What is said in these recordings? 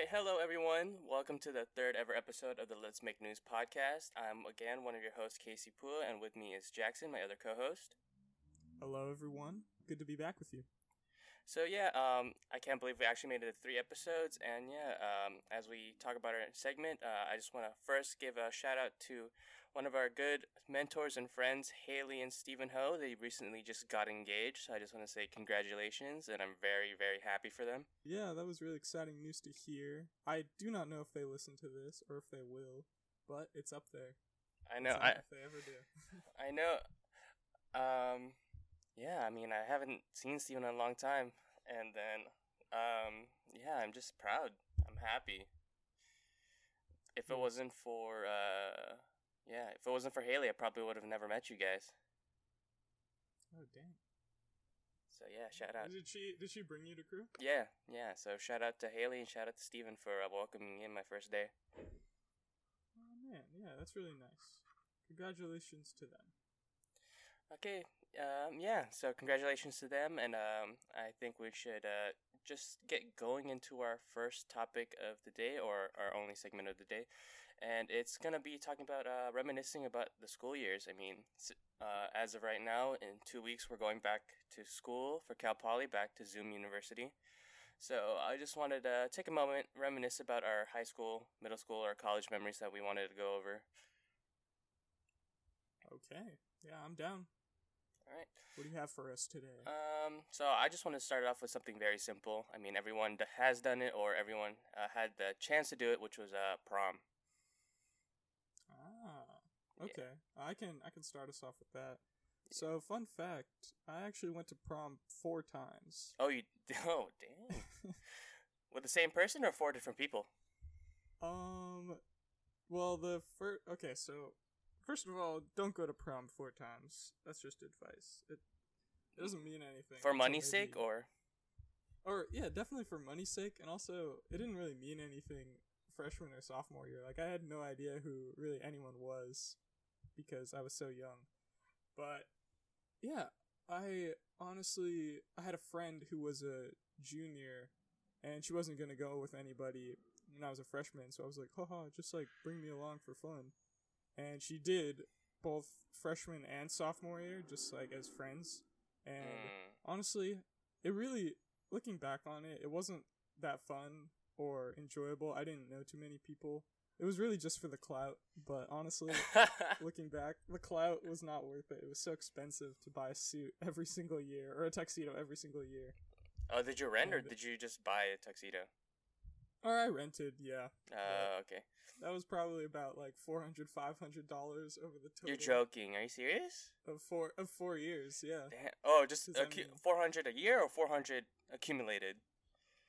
right, hello everyone. Welcome to the third ever episode of the Let's Make News podcast. I'm again one of your hosts, Casey Pua, and with me is Jackson, my other co-host. Hello, everyone. Good to be back with you. So yeah, um, I can't believe we actually made it to three episodes, and yeah, um, as we talk about our segment, uh, I just want to first give a shout out to one of our good mentors and friends, Haley and Stephen Ho. They recently just got engaged, so I just want to say congratulations, and I'm very, very happy for them. Yeah, that was really exciting news to hear. I do not know if they listen to this or if they will, but it's up there. I know, I, if they ever do. I know. Um, yeah, I mean, I haven't seen Stephen in a long time, and then, um, yeah, I'm just proud. I'm happy. If it wasn't for, uh, yeah, if it wasn't for Haley, I probably would have never met you guys. oh dang! So yeah, shout out. Did she did she bring you to crew? Yeah, yeah. So shout out to Haley and shout out to Stephen for uh, welcoming me in my first day. Oh man, yeah, that's really nice. Congratulations to them. Okay, um, yeah. So congratulations to them, and um, I think we should uh, just get going into our first topic of the day, or our only segment of the day, and it's gonna be talking about uh, reminiscing about the school years. I mean, uh, as of right now, in two weeks, we're going back to school for Cal Poly, back to Zoom University. So I just wanted to take a moment, reminisce about our high school, middle school, or college memories that we wanted to go over. Okay, yeah, I'm down. All right. What do you have for us today? Um, so I just want to start off with something very simple. I mean, everyone has done it or everyone uh, had the chance to do it, which was uh, prom. Ah, yeah. okay. I can I can start us off with that. So, fun fact: I actually went to prom four times. Oh, you? Oh, damn. With the same person or four different people? Um, well, the first okay, so first of all, don't go to prom four times. That's just advice. It, it doesn't mean anything For money's sake, or or yeah, definitely for money's sake, and also it didn't really mean anything freshman or sophomore year. Like I had no idea who really anyone was because I was so young. But yeah, I honestly I had a friend who was a junior and she wasn't gonna go with anybody when I was a freshman, so I was like, haha, just like bring me along for fun. And she did both freshman and sophomore year, just like as friends. And Mm, honestly, it really looking back on it, it wasn't that fun or enjoyable. I didn't know too many people. It was really just for the clout, but honestly, looking back, the clout was not worth it. It was so expensive to buy a suit every single year or a tuxedo every single year. oh, did you rent or did you just buy a tuxedo? Or I rented, yeah. Uh, okay. That was probably about like 400 500 dollars over the total You're joking. Are you serious? of four of 4 years, yeah. Damn. Oh, just I mean- 400 a year or 400 accumulated?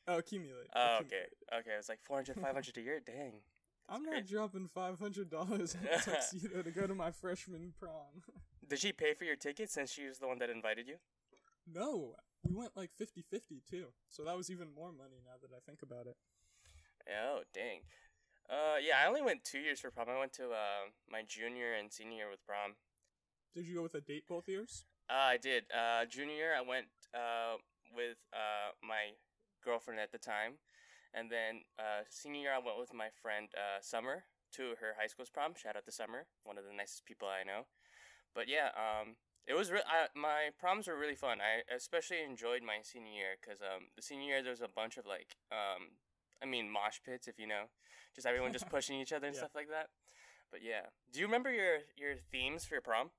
Oh, accumulate. Oh, okay. Okay, it was like 400, 500 a year. Dang. I'm not dropping five hundred dollars in a tuxedo to go to my freshman prom. Did she pay for your ticket since she was the one that invited you? no, we went like 50-50 too. So that was even more money now that I think about it. Oh, dang. Uh, yeah, I only went two years for prom. I went to uh, my junior and senior year with prom. Did you go with a date both years? Uh, I did. Uh, junior year, I went uh, with uh, my girlfriend at the time. And then uh, senior year, I went with my friend uh, Summer to her high school's prom. Shout out to Summer, one of the nicest people I know. But yeah, um, it was re- I, my proms were really fun. I especially enjoyed my senior year because um, the senior year there was a bunch of like um, I mean mosh pits if you know, just everyone just pushing each other and Yeah. stuff like that. But yeah, do you remember your your themes for your prom?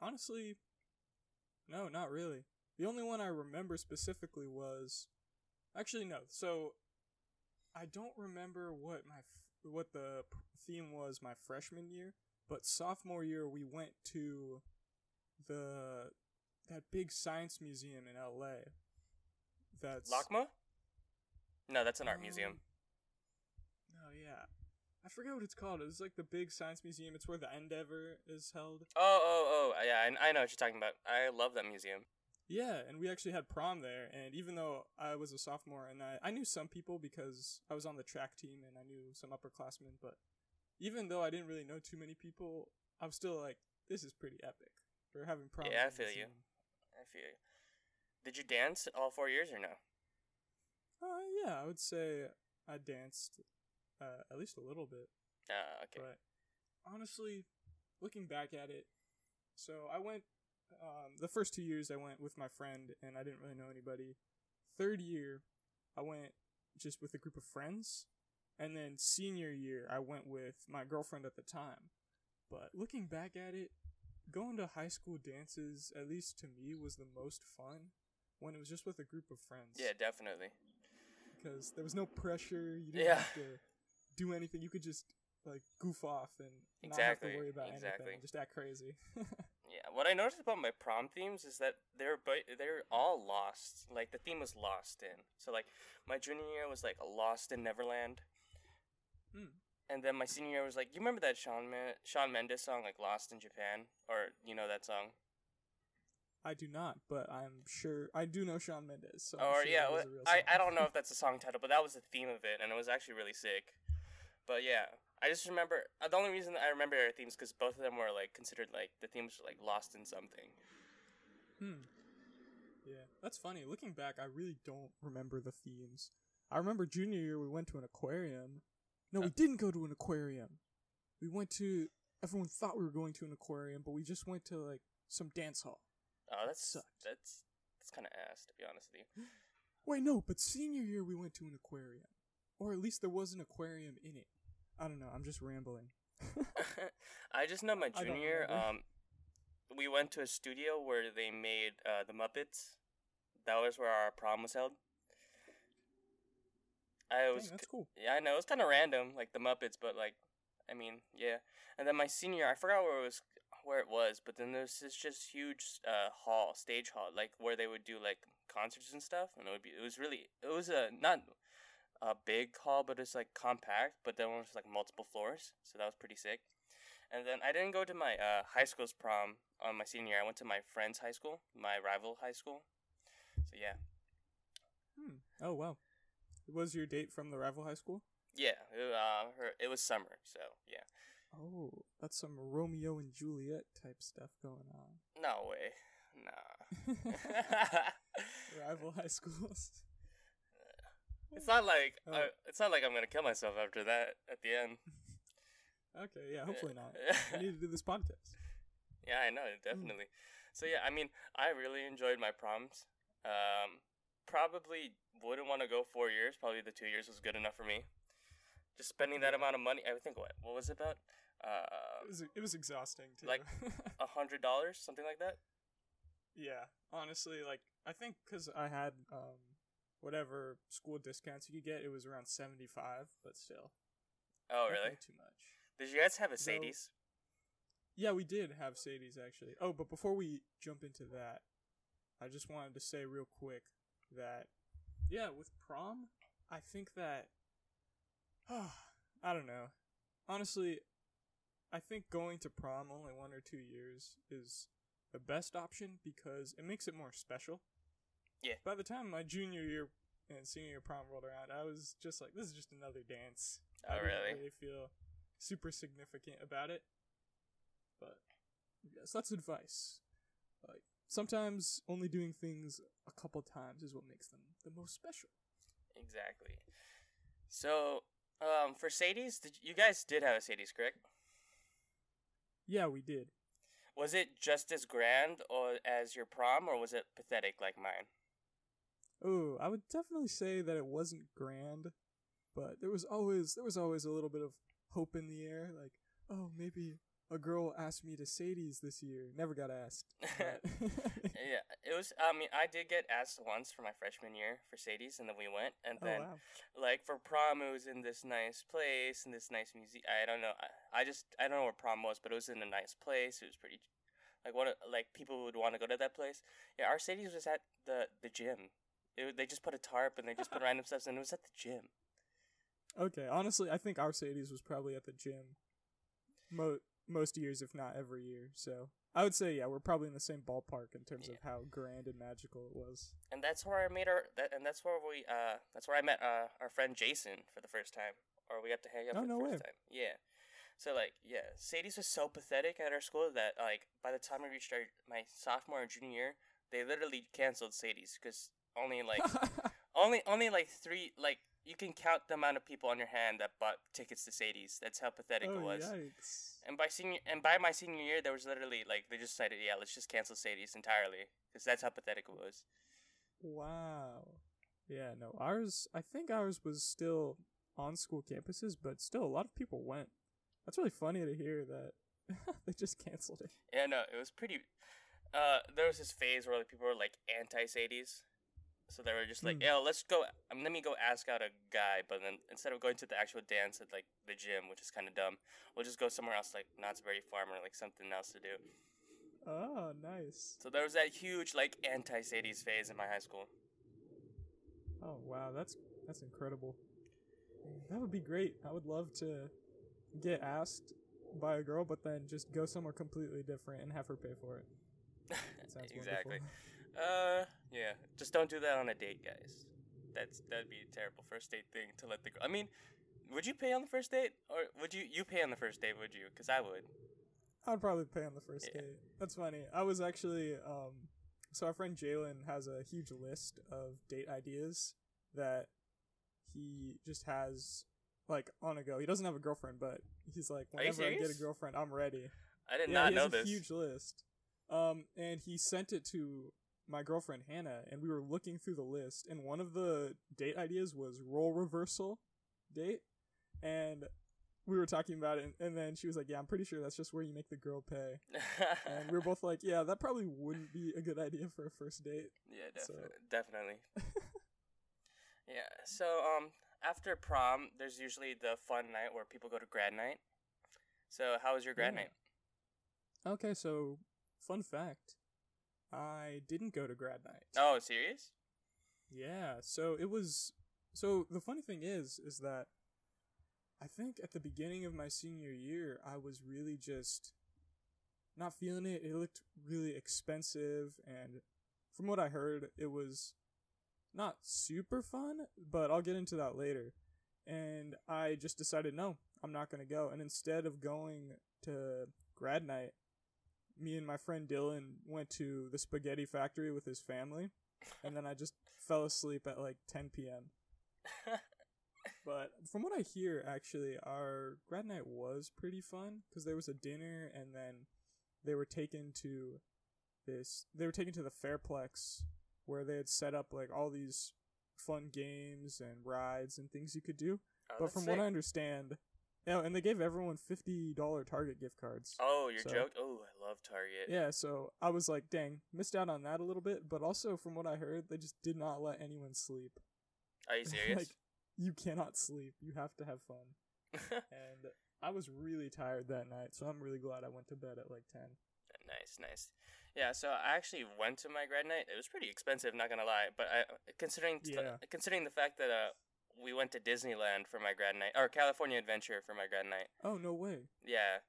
Honestly, no, not really. The only one I remember specifically was, actually no. So, I don't remember what my f- what the p- theme was my freshman year, but sophomore year we went to the that big science museum in L.A. That's LACMA? No, that's an art museum. Um, No, yeah. I forget what it's called. It's like the big science museum. It's where the Endeavour is held. Oh, oh, oh, yeah, I, I know what you're talking about. I love that museum. Yeah, and we actually had prom there. And even though I was a sophomore and I, I knew some people because I was on the track team and I knew some upperclassmen, but even though I didn't really know too many people, I was still like, this is pretty epic. We're having prom. Yeah, I feel you. I feel you. Did you dance all four years or no? Uh, yeah, I would say I danced uh, at least a little bit. Uh, okay. But honestly, looking back at it, so I went um, the first two years I went with my friend and I didn't really know anybody. Third year, I went just with a group of friends, and then senior year I went with my girlfriend at the time. But looking back at it, going to high school dances, at least to me, was the most fun when it was just with a group of friends. Yeah, definitely. Because there was no pressure. You didn't Yeah. have to do anything. You could just like goof off and not have to worry about exactly. anything. Just act crazy. What I noticed about my prom themes is that they're but they're all lost. Like the theme was lost in. So like my junior year was like lost in Neverland, Hmm. and then my senior year was like you remember that Sean Shawn Mendes song like Lost in Japan or you know that song I do not, but I'm sure I do know Shawn Mendes. So or sure yeah that is wha- a real I. I don't know if that's a song title but that was the theme of it and it was actually really sick. But yeah, I just remember uh, the only reason I remember our themes because both of them were like considered like the themes were like lost in something. Hmm. Yeah, that's funny. Looking back, I really don't remember the themes. I remember junior year we went to an aquarium. No, we Uh. didn't go to an aquarium. We went to. Everyone thought we were going to an aquarium, but we just went to like some dance hall. Oh, that's Sucked. that's that's kind of ass to be honest with you. Wait, no, but senior year we went to an aquarium, or at least there was an aquarium in it. I don't know. I'm just rambling. I just know my junior Um, we went to a studio where they made uh, the Muppets. That was where our prom was held. I was Dang, that's cool. yeah, I know it was kind of random, like the Muppets, but like, I mean, yeah. And then my senior, I forgot where it was, where it was, but then there's this just huge uh hall, stage hall, like where they would do like concerts and stuff, and it would be, it was really, it was a not a big hall, but it's like compact, but then it was like multiple floors, so that was pretty sick. And then I didn't go to my uh, high school's prom on my senior year. I went to my friend's high school, my rival high school. So yeah, Hmm. Oh wow. Was your date from the rival high school? yeah, it, uh, her, it was summer, so yeah. Oh, that's some Romeo and Juliet type stuff going on. No way. Nah. rival high schools. It's not like Oh. I, it's not like I'm gonna kill myself after that at the end. Okay, yeah, hopefully not. I need to do this podcast. yeah, I know definitely. So yeah, I mean, I really enjoyed my proms. Um, probably wouldn't want to go four years. Probably the two years was good enough for me. Just spending that amount of money. I think what what was it about? Uh, It was it was exhausting too. Like- a hundred dollars, something like that. yeah, honestly, like I think because I had um whatever school discounts you could get, it was around seventy five, but still. Oh really? Too much. Did you guys have a. Sadie's? Yeah, we did have Sadie's actually. Oh, but before we jump into that, I just wanted to say real quick that yeah, with prom, I think that I don't know. Honestly, I think going to prom only one or two years is the best option because it makes it more special. Yeah. By the time my junior year and senior year prom rolled around, I was just like, this is just another dance. Oh I didn't really? really feel super significant about it. But yes, that's advice. Like sometimes only doing things a couple times is what makes them the most special. Exactly. So, um, for Sadie's, did you guys did have a Sadie's, correct? Yeah, we did. Was it just as grand or as your prom, or was it pathetic like mine? Oh, I would definitely say that it wasn't grand, but there was always there was always a little bit of hope in the air. Like, oh, maybe a girl asked me to Sadie's this year. Never got asked. yeah, it was. I mean, I did get asked once for my freshman year for Sadie's, and then we went, and oh then wow. like for prom, it was in this nice place in this nice museum. I don't know. I, I just I don't know where prom was, but it was in a nice place. It was pretty. Like what? Like people would want to go to that place. Yeah, our Sadie's was at the the gym. It, they just put a tarp and they just put random stuff, and it was at the gym. Okay, honestly, I think our Sadie's was probably at the gym. Mo- most years, if not every year. So I would say, yeah, we're probably in the same ballpark in terms of how grand and magical it was. and that's where I made our that, and that's where we uh that's where I met uh our friend Jason for the first time, or we got to hang out Oh, for the no first way. time. Yeah. So like yeah, Sadie's was so pathetic at our school that like by the time I reached our my sophomore and junior year, they literally canceled Sadie's because only like only only like three like you can count the amount of people on your hand that bought tickets to Sadie's. That's how pathetic oh, it was. yikes. And by senior and by my senior year, there was literally like they just decided, yeah, let's just cancel Sadie's entirely because that's how pathetic it was. Wow. Yeah, no, ours, I think ours was still on school campuses, but still a lot of people went. That's really funny to hear that they just canceled it. Yeah, no, it was pretty. Uh, there was this phase where like, people were like anti Sadie's, so they were just like, Hmm. "Yeah, let's go. Um, let me go ask out a guy." But then instead of going to the actual dance at like the gym, which is kind of dumb, we'll just go somewhere else, like Knott's Berry Farm or like something else to do. Oh, nice. So there was that huge like anti Sadie's phase in my high school. Oh, wow, that's that's incredible. That would be great. I would love to get asked by a girl, but then just go somewhere completely different and have her pay for it. That sounds exactly. wonderful. Uh, yeah. Just don't do that on a date, guys. That's that'd be a terrible first date thing to let the girl. I mean, would you pay on the first date, or would you you pay on the first date? Would you? Because I would. I'd probably pay on the first Yeah. date. That's funny. I was actually um so our friend Jalen has a huge list of date ideas that he just has like on a go. He doesn't have a girlfriend, but he's like, whenever I get a girlfriend, I'm ready. I did yeah, not he know has a this. huge list. Um, and he sent it to my girlfriend Hannah, and we were looking through the list, and one of the date ideas was role reversal date, and we were talking about it, and, and then she was like, "Yeah, I'm pretty sure that's just where you make the girl pay." And we were both like, "Yeah, that probably wouldn't be a good idea for a first date." yeah, so- definitely, definitely. yeah. So um, after prom, there's usually the fun night where people go to grad night. So how was your grad Yeah. night? Okay, so fun fact, I didn't go to grad night. Oh, serious? Yeah, so it was so the funny thing is is that I think at the beginning of my senior year I was really just not feeling it. It looked really expensive and from what I heard it was not super fun, but I'll get into that later. And I just decided no, I'm not going to go. And instead of going to grad night, me and my friend Dylan went to the spaghetti factory with his family and then I just fell asleep at like 10 p.m. But from what I hear, actually, our grad night was pretty fun because there was a dinner and then they were taken to this. They were taken to the Fairplex where they had set up like all these fun games and rides and things you could do. Oh, but from sick. what I understand, yeah, and they gave everyone fifty dollar Target gift cards. Oh, your So- joke? Oh, I love Target. Yeah, so I was like, dang, missed out on that a little bit. But also, from what I heard, they just did not let anyone sleep. Are you serious? like, you cannot sleep. You have to have fun. And I was really tired that night, so I'm really glad I went to bed at like 10. nice, nice. Yeah, so I actually went to my grad night. It was pretty expensive, not gonna lie. But I, considering Yeah. considering the fact that uh we went to Disneyland for my grad night or California Adventure for my grad night. Oh, no way. Yeah.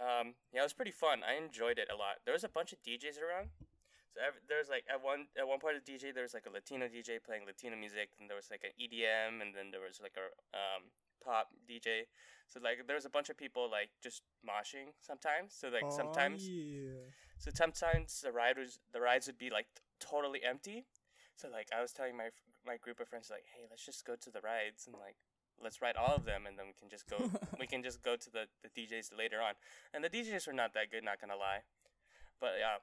Um, yeah, it was pretty fun. I enjoyed it a lot. There was a bunch of DJs around. So ev- there was like at one at one part of the DJ there was like a Latino DJ playing Latino music, and there was like an EDM, and then there was like a um pop DJ. So like there was a bunch of people like just moshing sometimes. So like Aw, sometimes Yeah. so sometimes the ride was the rides would be like t- totally empty. So like I was telling my my group of friends like, hey, let's just go to the rides and like let's ride all of them, and then we can just go we can just go to the the DJs later on. And the DJs were not that good, not gonna lie. But yeah,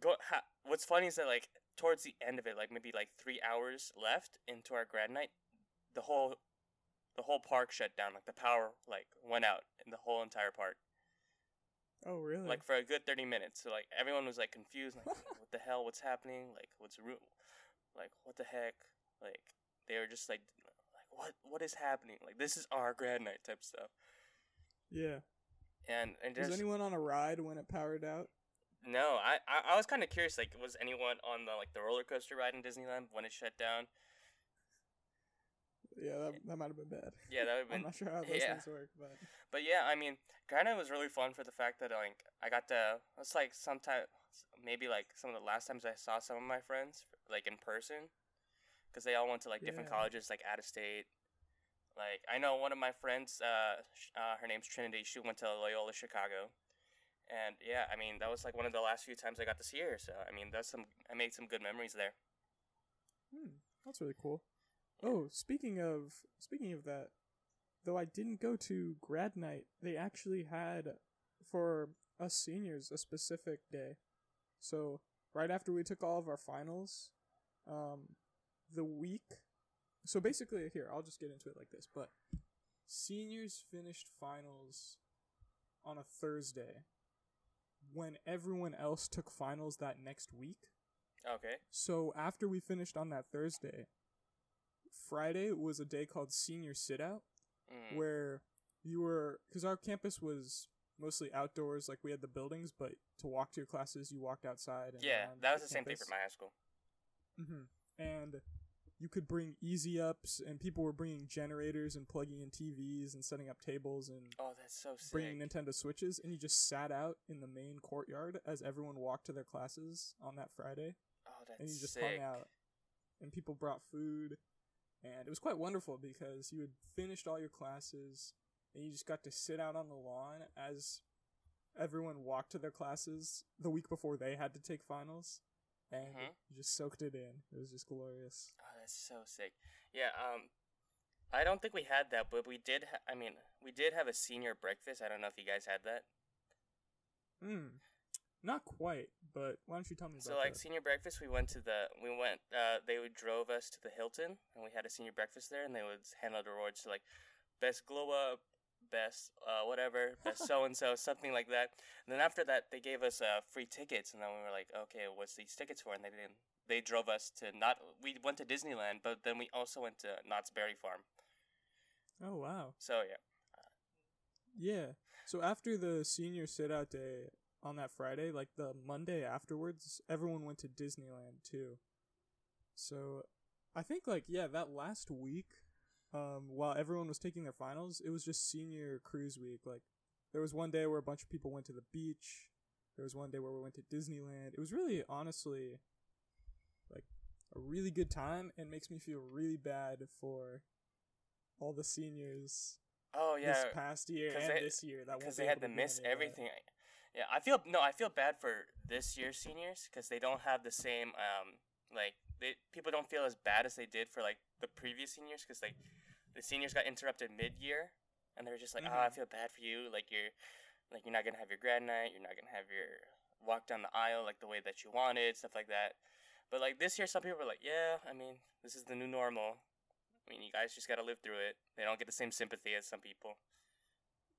go. Ha, what's funny is that like towards the end of it, like maybe like three hours left into our grad night, the whole the whole park shut down. Like the power like went out in the whole entire park Oh, really? like for a good 30 minutes so like everyone was like confused like what the hell what's happening like what's ru- like what the heck like they were just like like what what is happening like this is our grad night type stuff yeah. and and Was anyone on a ride when it powered out? no I, I i was kind of curious like was anyone on the like the roller coaster ride in disneyland when it shut down Yeah, that, that might have been bad. yeah that would have I'm not sure how those yeah. things work, but But yeah, I mean, grad night was really fun for the fact that like I got to. It's like sometimes maybe like some of the last times I saw some of my friends like in person, because they all went to like different Yeah. colleges, like out of state. Like I know one of my friends, uh, uh, her name's Trinity. She went to Loyola Chicago, and yeah, I mean that was like one of the last few times I got to see her. So I mean, that's some. I made some good memories there. hmm. That's really cool. Oh, speaking of speaking of that, though I didn't go to grad night, they actually had for us seniors a specific day. So right after we took all of our finals, um, the week. So basically, here I'll just get into it like this. But seniors finished finals on a Thursday, when everyone else took finals that next week. Okay. So after we finished on that Thursday, Friday was a day called senior sit out Mm. where you were because our campus was mostly outdoors like we had the buildings but to walk to your classes you walked outside and yeah, that was the same thing for my high school. hmm and you could bring easy ups and people were bringing generators and plugging in tvs and setting up tables and Oh, that's so sick. bringing nintendo switches and you just sat out in the main courtyard as everyone walked to their classes on that friday oh, that's and you just sick. hung out and people brought food and it was quite wonderful because you had finished all your classes and you just got to sit out on the lawn as everyone walked to their classes the week before they had to take finals and Mhm. you just soaked it in it was just glorious Oh, that's so sick. Yeah. Um, I don't think we had that, but we did. Ha- I mean, we did have a senior breakfast. I don't know if you guys had that. Hmm. not quite but why don't you tell me So like that? senior breakfast, we went to the we went. Uh, they would drove us to the Hilton, and we had a senior breakfast there, and they would hand out awards to like best glow up, best uh, whatever, best so and so, something like that. And then after that, they gave us uh, free tickets, and then we were like, okay, what's these tickets for? And they didn't. They drove us to not. We went to Disneyland, but then we also went to Knott's Berry Farm. oh wow So yeah. Yeah. So after the senior sit out day on that Friday, like the Monday afterwards, everyone went to Disneyland too. So I think like yeah, that last week, um, while everyone was taking their finals, it was just senior cruise week. Like there was one day where a bunch of people went to the beach. There was one day where we went to Disneyland. It was really honestly like a really good time and makes me feel really bad for all the seniors Oh yeah. this past year and they- this year that because they had to miss that. everything. Yeah, I feel no, I feel bad for this year's seniors because they don't have the same um like they people don't feel as bad as they did for like the previous seniors because like the seniors got interrupted mid year and they're just like, oh, I Mhm. feel bad for you. Like you're like you're not gonna have your grad night. You're not gonna have your walk down the aisle like the way that you wanted, stuff like that. But like this year, some people were like, yeah, I mean, this is the new normal. I mean, you guys just gotta live through it. They don't get the same sympathy as some people.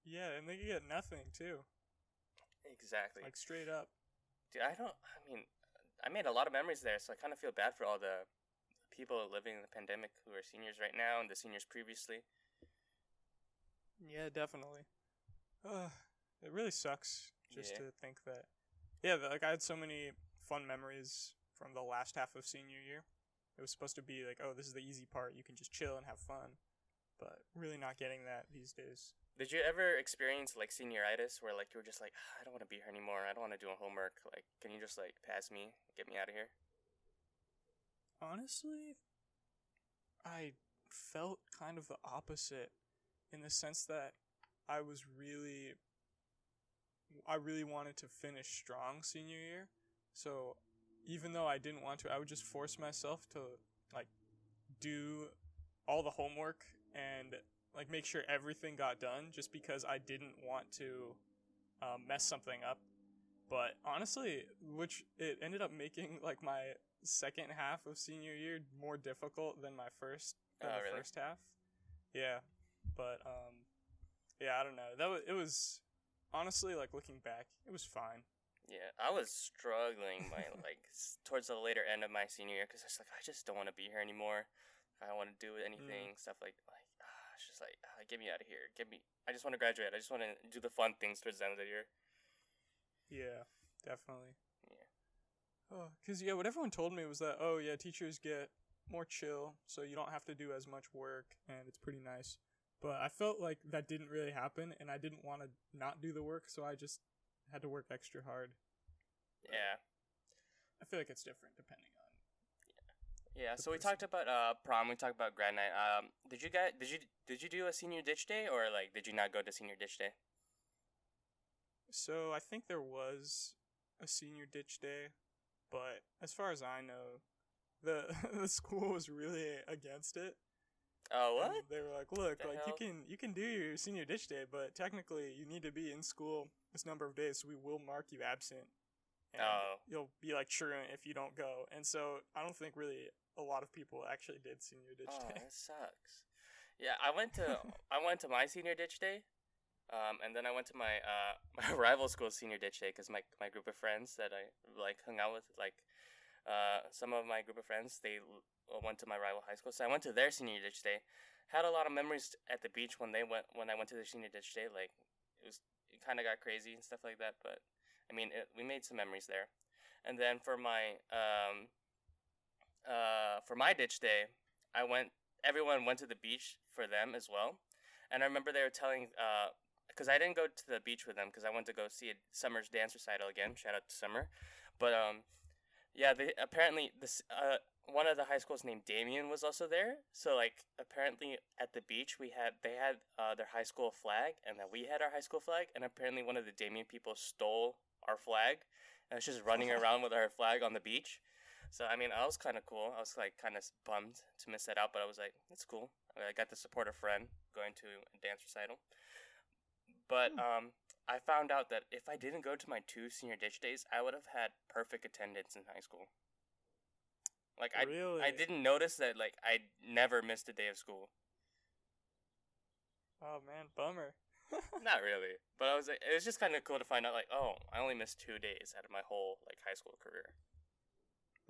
Yeah, and they get nothing too. Exactly. Like straight up. Dude, I don't. I mean, I made a lot of memories there, so I kind of feel bad for all the people living in the pandemic who are seniors right now and the seniors previously. Yeah, definitely. Uh, it really sucks just Yeah. to think that. Yeah, like I had so many fun memories from the last half of senior year. It was supposed to be like, oh, this is the easy part. You can just chill and have fun. But really not getting that these days. Did you ever experience like senioritis, where like you were just like, "Ah, I don't want to be here anymore. I don't want to do homework. Like, can you just like pass me, get me out of here? Honestly, I felt kind of the opposite in the sense that I was really I really wanted to finish strong senior year. So even though I didn't want to, I would just force myself to like do all the homework and like make sure everything got done just because I didn't want to um, mess something up. But honestly, which it ended up making like my second half of senior year more difficult than my first than Oh, the really? first half. Yeah, but um, yeah, I don't know. That was it was honestly like looking back, it was fine. Yeah, I was struggling my like towards the later end of my senior year because I was like, I just don't want to be here anymore. I don't want to do anything, stuff like like. ah, It's just like, ah, get me out of here. Get me. I just want to graduate. I just want to do the fun things towards the end of the year. Yeah, definitely. Yeah. Oh, cause yeah, what everyone told me was that oh yeah, teachers get more chill, so you don't have to do as much work, and it's pretty nice. But I felt like that didn't really happen, and I didn't want to not do the work, so I just had to work extra hard. Yeah. I feel like it's different depending on. Yeah, the so we talked about uh prom. We talked about grad night. Um, did you guys did you did you do a senior ditch day or like did you not go to senior ditch day? So I think there was a senior ditch day, but as far as I know, the the school was really against it. Oh and what? They were like, "Look, like you can you can do your senior ditch day, but technically you need to be in school this number of days, so we will mark you absent, and Oh. you'll be like truant if you don't go." And so I don't think really a lot of people actually did senior ditch Oh, day. that sucks. Yeah, I went to I went to my senior ditch day, um, and then I went to my uh my rival school senior ditch day because my my group of friends that I like hung out with like uh some of my group of friends they uh, went to my rival high school, so I went to their senior ditch day. Had a lot of memories at the beach when they went when I went to their senior ditch day. Like it was it kind of got crazy and stuff like that, but I mean it, we made some memories there. And then for my um uh for my ditch day, I went everyone went to the beach for them as well. And I remember they were telling, because I didn't go to the beach with them because I went to go see a Summer's dance recital again. Shout out to Summer. But um, yeah, they apparently this uh one of the high schools named Damien was also there. So like apparently at the beach we had they had uh, their high school flag and then we had our high school flag and apparently one of the Damien people stole our flag and was just running around with our flag on the beach. So I mean, I was kind of cool. I was like kind of bummed to miss that out, but I was like, it's cool. I got to support a friend going to a dance recital. But Hmm. um, I found out that if I didn't go to my two senior ditch days, I would have had perfect attendance in high school. Like I, really? I didn't notice that. Like I never missed a day of school. Oh man, bummer. Not really, but I was. like, It was just kind of cool to find out. Like, oh, I only missed two days out of my whole like high school career.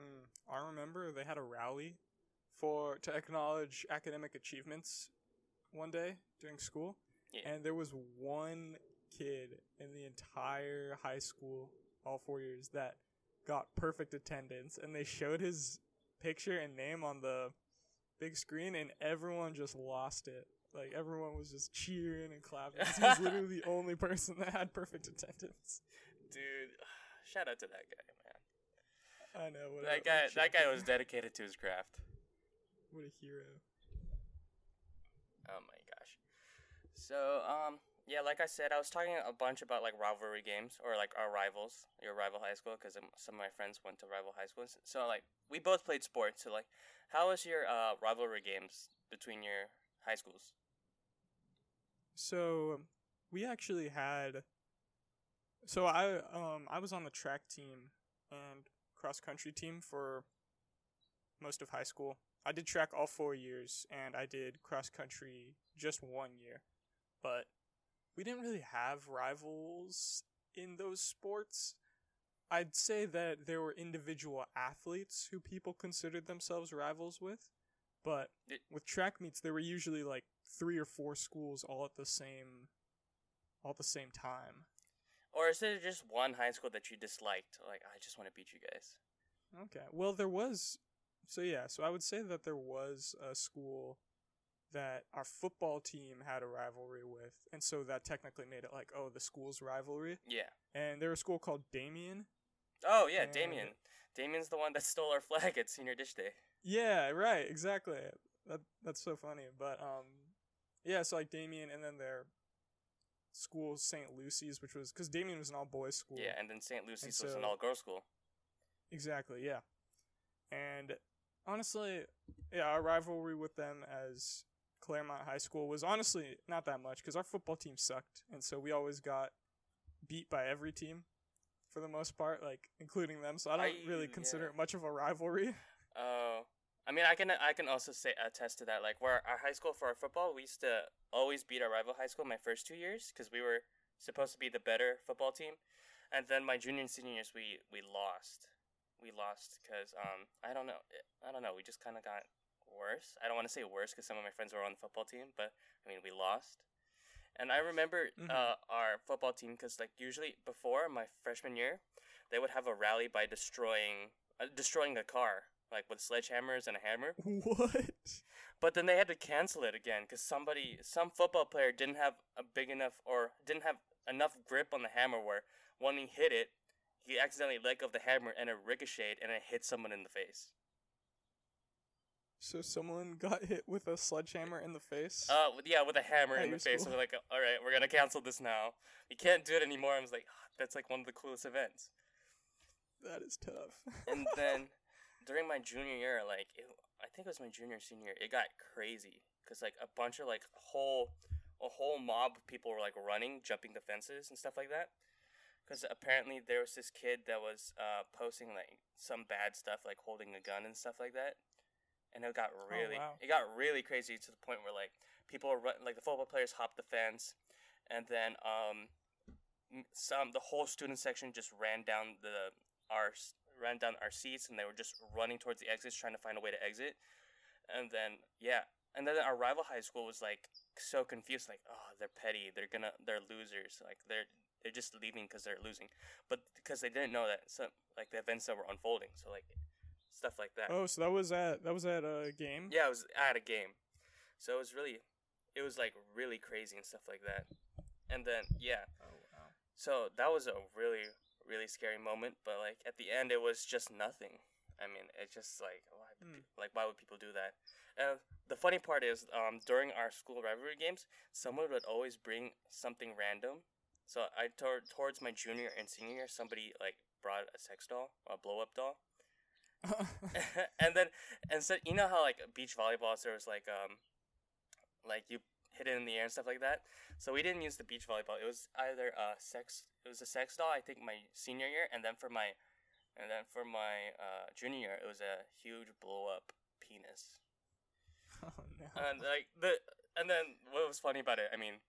Mm, I remember they had a rally for to acknowledge academic achievements one day during school, Yeah. and there was one kid in the entire high school, all four years, that got perfect attendance, and they showed his picture and name on the big screen, and everyone just lost it. Like everyone was just cheering and clapping. He was literally the only person that had perfect attendance. Dude, shout out to that guy, man. I know what That a guy, that guy was dedicated to his craft. what a hero. Oh my. So, um, yeah, like I said, I was talking a bunch about like rivalry games or like our rivals, your rival high school, because some of my friends went to rival high schools. So, like, we both played sports. So, like, how was your uh, rivalry games between your high schools? So we actually had. So I um I was on the track team and cross country team for most of high school. I did track all four years and I did cross country just one year, but we didn't really have rivals in those sports. I'd say that there were individual athletes who people considered themselves rivals with, but Did- with track meets there were usually like three or four schools all at the same all at the same time. Or is there just one high school that you disliked? Like, I just want to beat you guys. Okay. Well, there was so yeah, so I would say that there was a school that our football team had a rivalry with, and so that technically made it like, oh, the school's rivalry. Yeah. And there was a school called Damien. Oh, yeah, And- Damien. Damien's the one that stole our flag at senior ditch day. Yeah, right, exactly. That that's so funny. But um yeah, so like Damien and then their school St. Lucy's, which was because Damien was an all boys school. Yeah, and then St. Lucy's was an all girls school. Exactly, yeah. And honestly, yeah, our rivalry with them as Claremont High School was honestly not that much because our football team sucked, and so we always got beat by every team for the most part, like including them. So I don't I- really consider yeah. it much of a rivalry. Oh, I mean, I can I can also say attest to that. Like, where our high school for our football, we used to always beat our rival high school my first two years because we were supposed to be the better football team, and then my junior and senior years we we lost. We lost because um I don't know I don't know we just kind of got worse. I don't want to say worse because some of my friends were on the football team, but I mean we lost. And I remember Mhm. uh, our football team because like usually before my freshman year, they would have a rally by destroying uh, destroying a car like with sledgehammers and a hammer. what? But then they had to cancel it again because somebody, some football player didn't have a big enough or didn't have enough grip on the hammer where when he hit it, he accidentally let go of the hammer and it ricocheted and it hit someone in the face. So someone got hit with a sledgehammer in the face. Uh, yeah, with a hammer At in the face. School? we're like, all right, we're gonna cancel this now. We can't do it anymore. I was like, "Ah, that's like one of the coolest events. that is tough. And then during my junior year, like it, I think it was my junior senior, year, it got crazy because like a bunch of like whole a whole mob of people were like running, jumping the fences and stuff like that. Because apparently there was this kid that was uh, posting like some bad stuff, like holding a gun and stuff like that, and it got really wow. it got really crazy to the point where like people were run- like the football players hopped the fence, and then um some the whole student section just ran down the our ran down our seats and they were just running towards the exits trying to find a way to exit. And then yeah and then our rival high school was like so confused like oh they're petty. They're gonna they're losers. Like they're they're just leaving because they're losing. But because they didn't know that some like the events that were unfolding. So like stuff like that Oh, so that was at that was at a game. yeah, it was at a game. So it was really it was like really crazy and stuff like that. And then yeah, Oh wow. so that was a really really scary moment, but like at the end it was just nothing. I mean, it's just like why would Hmm. like why would people do that? And the funny part is um during our school rivalry games, someone would always bring something random. So I tor- towards my junior and senior year, somebody like brought a sex doll, a blow up doll. and then instead you know how like beach volleyball, there was like um like you hit it in the air and stuff like that? So we didn't use the beach volleyball. It was either a sex it was a sex doll i think my senior year and then for my and then for my uh, junior year it was a huge blow up penis. Oh no. and like the and then what was funny about it i mean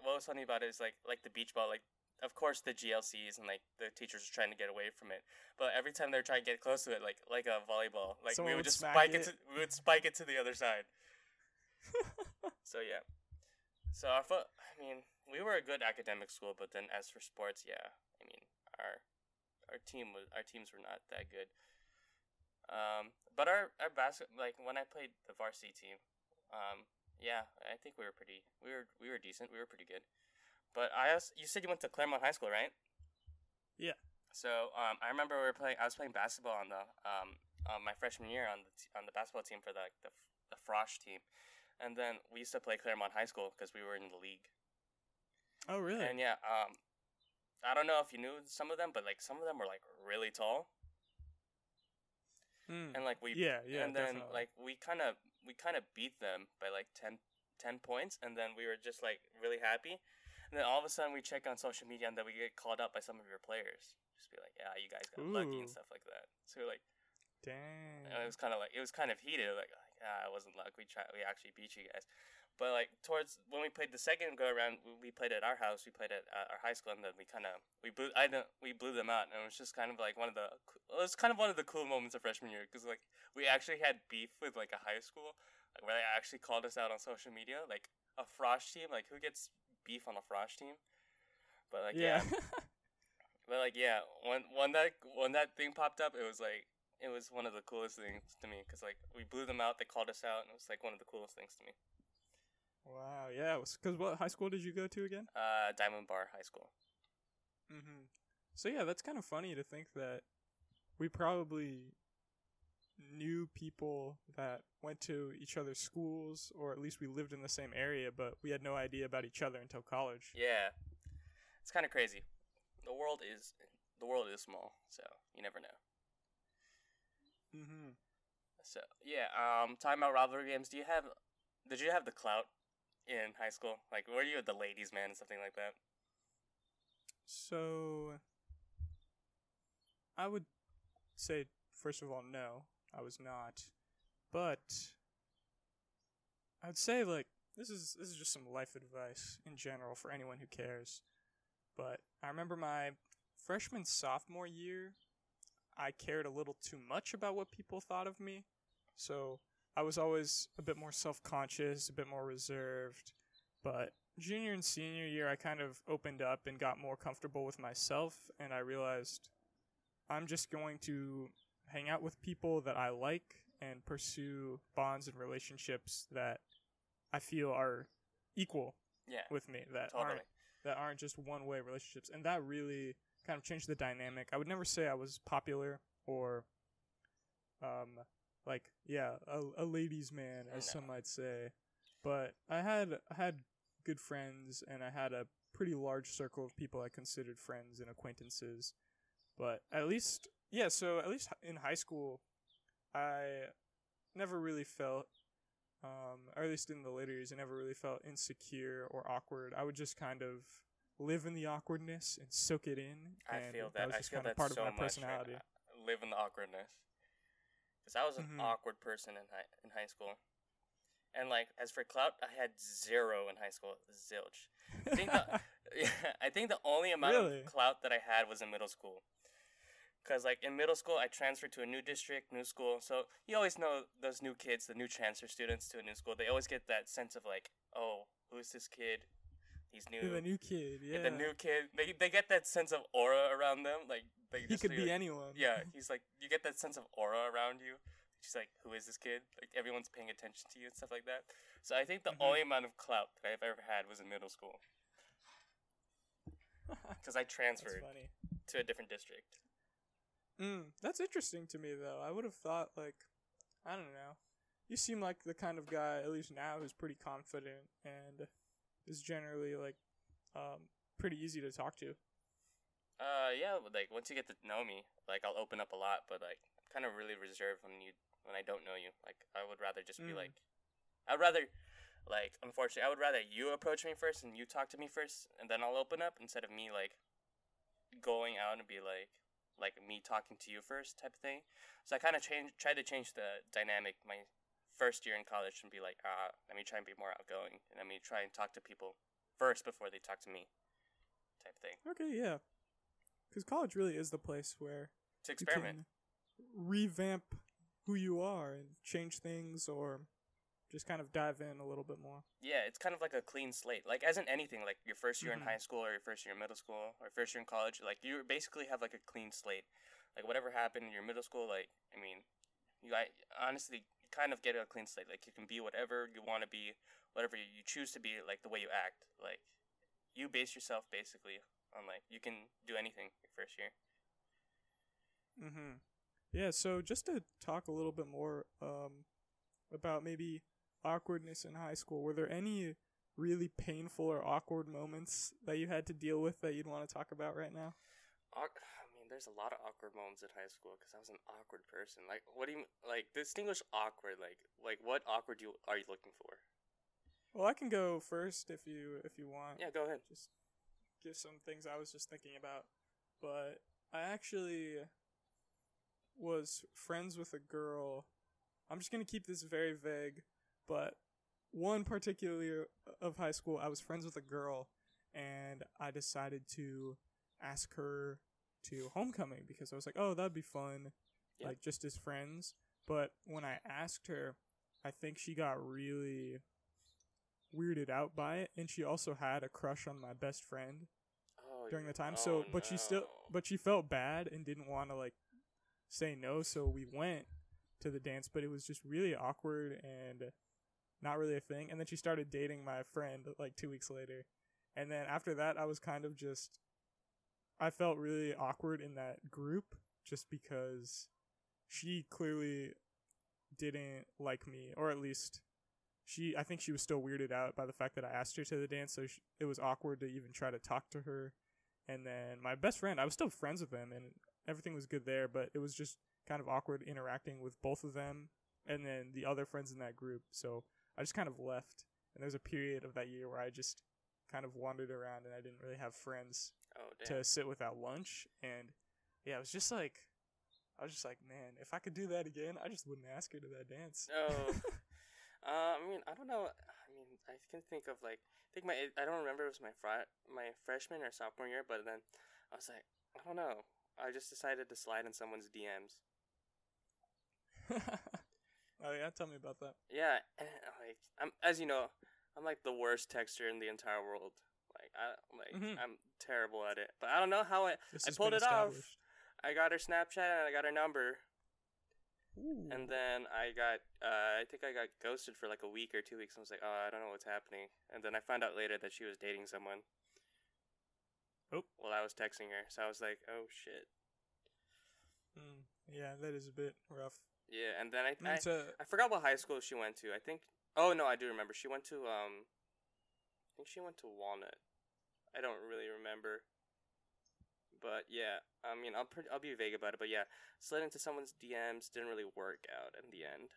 what was funny about it is like like the beach ball like of course the glcs and like the teachers are trying to get away from it but every time they're trying to get close to it like like a volleyball like Someone we would would just spike it, it. to, we would spike it to the other side. So yeah. So our fo- i mean we were a good academic school but then as for sports yeah i mean our our team was our teams were not that good. Um but our our basket like when i played the varsity team um yeah i think we were pretty we were we were decent we were pretty good but i also, you said you went to claremont high school right Yeah. so um i remember we were playing i was playing basketball on the um uh, my freshman year on the t- on the basketball team for the the, the frosh team and then we used to play claremont high school because we were in the league oh really? and yeah um i don't know if you knew some of them but like some of them were like really tall Hmm. and like we yeah, yeah, and then definitely. like we kind of we kind of beat them by like 10, 10 points and then we were just like really happy and then all of a sudden we check on social media and then we get called up by some of your players. Just be like yeah you guys got lucky and stuff like that. So we're like Dang. and it was kind of like it was kind of heated like, like ah, it wasn't luck. We tried we actually beat you guys. But like towards when we played the second go around we- we played at our house we played at uh, our high school and then we kind of we blew I don't we blew them out and it was just kind of like one of the it was kind of one of the cool moments of freshman year because like we actually had beef with like a high school like where they actually called us out on social media like a frosh team like who gets beef on a frosh team but like yeah, yeah. but like yeah when when that when that thing popped up it was like it was one of the coolest things to me because like we blew them out they called us out and it was like one of the coolest things to me wow. Yeah. Because what high school did you go to again? uh diamond bar high school Mm-hmm. So yeah, that's kind of funny to think that we probably knew people that went to each other's schools, or at least we lived in the same area, but we had no idea about each other until college. yeah. It's kind of crazy. The world is the world is small so you never know. Mm-hmm. so yeah um talking about rivalry games do you have did you have the clout in high school? Like were you the ladies man and something like that? So I would say first of all, no, I was not. But I'd say like this is this is just some life advice in general for anyone who cares. But I remember my freshman sophomore year, I cared a little too much about what people thought of me. So I was always a bit more self-conscious, a bit more reserved. But junior and senior year, I kind of opened up and got more comfortable with myself, and I realized I'm just going to hang out with people that I like and pursue bonds and relationships that I feel are equal yeah with me that totally. aren't that aren't just one way relationships. And that really kind of changed the dynamic. I would never say i was popular or um like yeah a, a ladies man as No. some might say. But i had I had good friends and i had a pretty large circle of people i considered friends and acquaintances. But at least yeah so at least in high school I never really felt, um, or at least in the later years, I never really felt insecure or awkward. I would just kind of live in the awkwardness and soak it in. I and feel that. was I just feel kind of that part so of my much. personality. now. Live in the awkwardness. Because I was an Mhm. awkward person in high in high school, and like as for clout, I had zero in high school. Zilch. I think the, yeah, I think the only amount Really? of clout that I had was in middle school. Cause like in middle school, I transferred to a new district, new school. So you always know those new kids, the new transfer students to a new school. They always get that sense of like, oh, who's this kid? He's new. The new kid, yeah. The new kid, they, they get that sense of aura around them. Like they he just could be like- anyone. Yeah, he's like you get that sense of aura around you. She's like, who is this kid? Like everyone's paying attention to you and stuff like that. So I think the Mhm. only amount of clout that I've ever had was in middle school because I transferred to a different district. Mm, that's interesting to me, though. I would have thought, like, I don't know. You seem like the kind of guy, at least now, who's pretty confident and is generally, like, um, pretty easy to talk to. Uh, yeah, like once you get to know me, like I'll open up a lot, but like kind of really reserved when you when I don't know you. Like I would rather just be Mm. like, I'd rather, like unfortunately, I would rather you approach me first and you talk to me first, and then I'll open up instead of me like going out and be like like me talking to you first type of thing. So I kind of change tried to change the dynamic my first year in college and be like, ah, let me try and be more outgoing and let me try and talk to people first before they talk to me, type thing. Okay, yeah. Because college really is the place where To you experiment. can revamp who you are and change things or just kind of dive in a little bit more. Yeah, it's kind of like a clean slate. Like as in anything, like your first year Mhm. in high school or your first year in middle school or first year in college, like you basically have like a clean slate. Like whatever happened in your middle school, like I mean, you I honestly kind of get a clean slate. Like you can be whatever you want to be, whatever you choose to be, like the way you act. Like you base yourself basically on like you can do anything your first year. Mm-hmm. Yeah, so just to talk a little bit more um, about maybe awkwardness in high school, were there any really painful or awkward moments that you had to deal with that you'd want to talk about right now? I mean, there's a lot of awkward moments in high school because I was an awkward person. Like, what do you like? Distinguish awkward. Like, like what awkward you are you looking for? Well, I can go first if you if you want. Yeah, go ahead. Just give some things I was just thinking about. But I actually was friends with a girl. I'm just going to keep this very vague, but one particularly uh, of high school, I was friends with a girl and I decided to ask her to homecoming because I was like, "Oh, that'd be fun." Yeah. Like just as friends. But when I asked her, I think she got really weirded out by it and she also had a crush on my best friend Oh, during the time. oh, so, but she still, but she felt bad and didn't want to like say no. So we went to the dance, but it was just really awkward and not really a thing. And then she started dating my friend like two weeks later. And then after that, I was kind of just, I felt really awkward in that group just because she clearly didn't like me, or at least she, I think she was still weirded out by the fact that I asked her to the dance. So sh it was awkward to even try to talk to her. And then my best friend, I was still friends with him and everything was good there, but it was just kind of awkward interacting with both of them and then the other friends in that group. So I just kind of left. And there was a period of that year where I just kind of wandered around and I didn't really have friends Oh to sit with at lunch. And yeah, it was just like, I was just like, man, if I could do that again, I just wouldn't ask her to that dance. No. uh, I mean, I don't know. I mean, I can think of like, I think my, I don't remember if it was my fr- my freshman or sophomore year, but then I was like, I don't know. I just decided to slide in someone's DMs. oh yeah, tell me about that. Yeah, like I'm, as you know, I'm like the worst texter in the entire world. Like I, like Mhm. I'm terrible at it. But I don't know how I, This I pulled it off. I got her Snapchat and I got her number, Ooh. and then I got, uh, I think I got ghosted for like a week or two weeks. And I was like, oh, I don't know what's happening. And then I found out later that she was dating someone. Oh. While I was texting her, so I was like, oh shit. Mm, yeah, that is a bit rough. Yeah, and then I, I mean, I, it's a- I forgot what high school she went to. I think. Oh no, I do remember. She went to um. I think she went to Walnut. I don't really remember. But yeah, I mean, I'll pre- I'll be vague about it, but yeah, slid into someone's DMs didn't really work out in the end.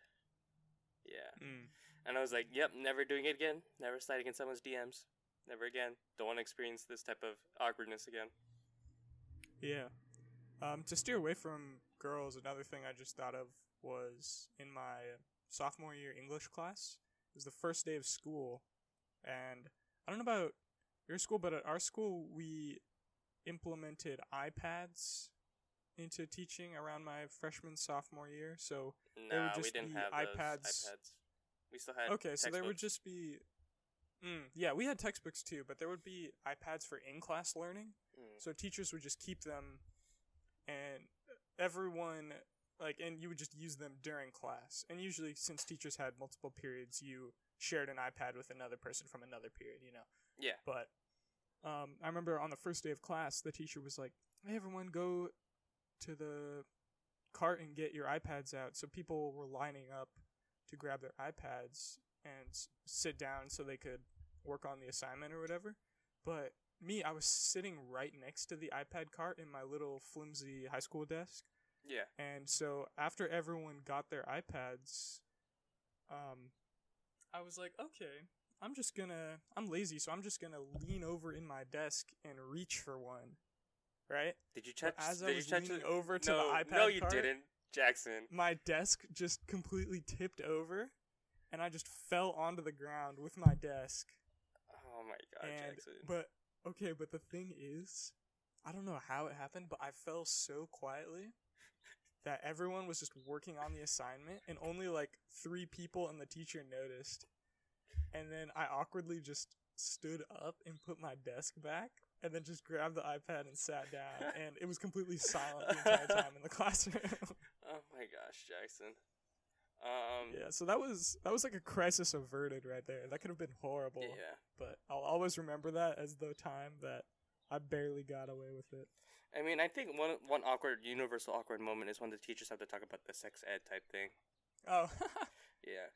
Yeah, Mm. and I was like, yep, never doing it again. Never sliding in someone's DMs. Never again. Don't want to experience this type of awkwardness again. Yeah. Um, to steer away from girls, another thing I just thought of was in my sophomore year English class. It was the first day of school, and I don't know about your school, but at our school we implemented iPads into teaching around my freshman sophomore year. So There would just didn't be have iPads. iPads. We still had okay, so there would just be. Mm, yeah, we had textbooks too, but there would be iPads for in class learning. Mm. So teachers would just keep them, and everyone like, and you would just use them during class. And usually, since teachers had multiple periods, you shared an iPad with another person from another period. You know. Yeah. But um, I remember on the first day of class, the teacher was like, "Hey, everyone, go to the cart and get your iPads out." So people were lining up to grab their iPads and sit down so they could work on the assignment or whatever. But me, I was sitting right next to the iPad cart in my little flimsy high school desk. Yeah. And so after everyone got their iPads, um, I was like, okay, I'm just gonna, I'm lazy, so I'm just gonna lean over in my desk and reach for one, right? Did you touch? But as I was you leaning it? over to no, the iPad no, you cart, didn't, Jackson. my desk just completely tipped over, and I just fell onto the ground with my desk. Oh my god, and Jackson. but okay, but the thing is, I don't know how it happened, but I fell so quietly that everyone was just working on the assignment, and only like three people and the teacher noticed. And then I awkwardly just stood up and put my desk back, and then just grabbed the iPad and sat down, and it was completely silent the entire time in the classroom. oh my gosh, Jackson. Um. yeah, so that was that was like a crisis averted right there. That could have been horrible. Yeah. but I'll always remember that as the time that I barely got away with it. I mean, I think one one awkward, universal awkward moment is when the teachers have to talk about the sex ed type thing. Oh, Yeah.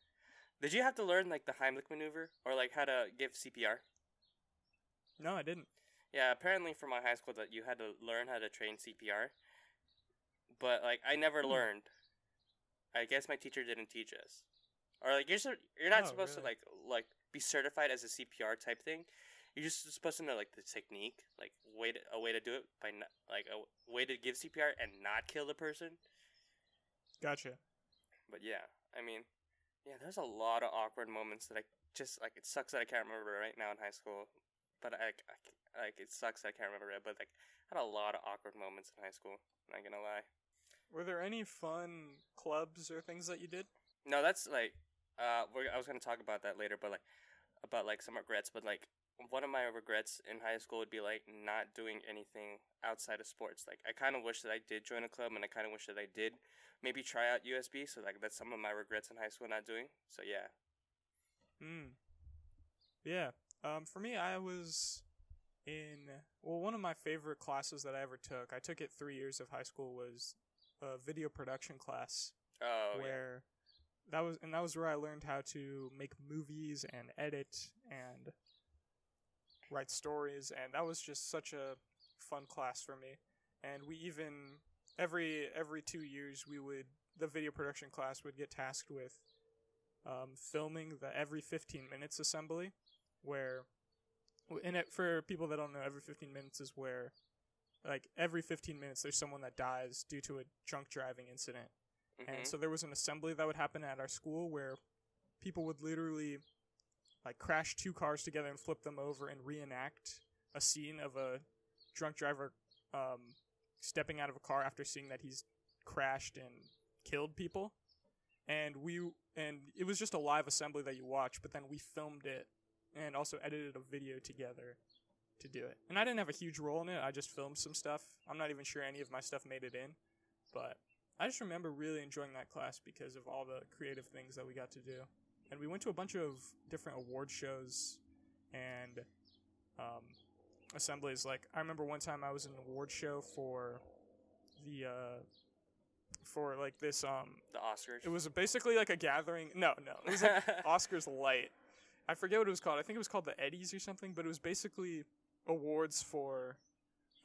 Did you have to learn like the Heimlich maneuver or like how to give CPR? no, I didn't. Yeah, apparently from my high school that you had to learn how to train CPR. But like I never Hmm. learned. I guess my teacher didn't teach us. Or like you're you're not Oh, supposed to like like be certified as a CPR type thing. You're just supposed to know like the technique, like way to, a way to do it by not, like a way to give CPR and not kill the person. Gotcha. But yeah, I mean, yeah, there's a lot of awkward moments that I just like. It sucks that I can't remember right now in high school, but I, I like it sucks that I can't remember it. But like, I had a lot of awkward moments in high school. Not gonna lie. Were there any fun clubs or things that you did? No, that's like, uh, we're, I was gonna talk about that later, but like, about like some regrets. But like, one of my regrets in high school would be like not doing anything outside of sports. Like, I kind of wish that I did join a club, and I kind of wish that I did maybe try out ASB. So like, that's some of my regrets in high school not doing. So yeah. Hmm. Yeah. Um, for me, I was in well, one of my favorite classes that I ever took. I took it three years of high school was a video production class. Oh yeah. where that was and that was where I learned how to make movies and edit and write stories and that was just such a fun class for me. And we even every every 2 years we would the video production class would get tasked with um, filming the every 15 minutes assembly where in it for people that don't know every 15 minutes is where like every 15 minutes there's someone that dies due to a drunk driving incident Mhm. and so there was an assembly that would happen at our school where people would literally like crash two cars together and flip them over and reenact a scene of a drunk driver um, stepping out of a car after seeing that he's crashed and killed people. And we and it was just a live assembly that you watch, but then we filmed it and also edited a video together to do it. And I didn't have a huge role in it. I just filmed some stuff. I'm not even sure any of my stuff made it in, but I just remember really enjoying that class because of all the creative things that we got to do. And we went to a bunch of different award shows and um, assemblies. Like I remember one time I was in an award show for the uh, for like this um the Oscars. it was basically like a gathering. No, no, it was like Oscars light. I forget what it was called. I think it was called the Eddies or something. But it was basically awards for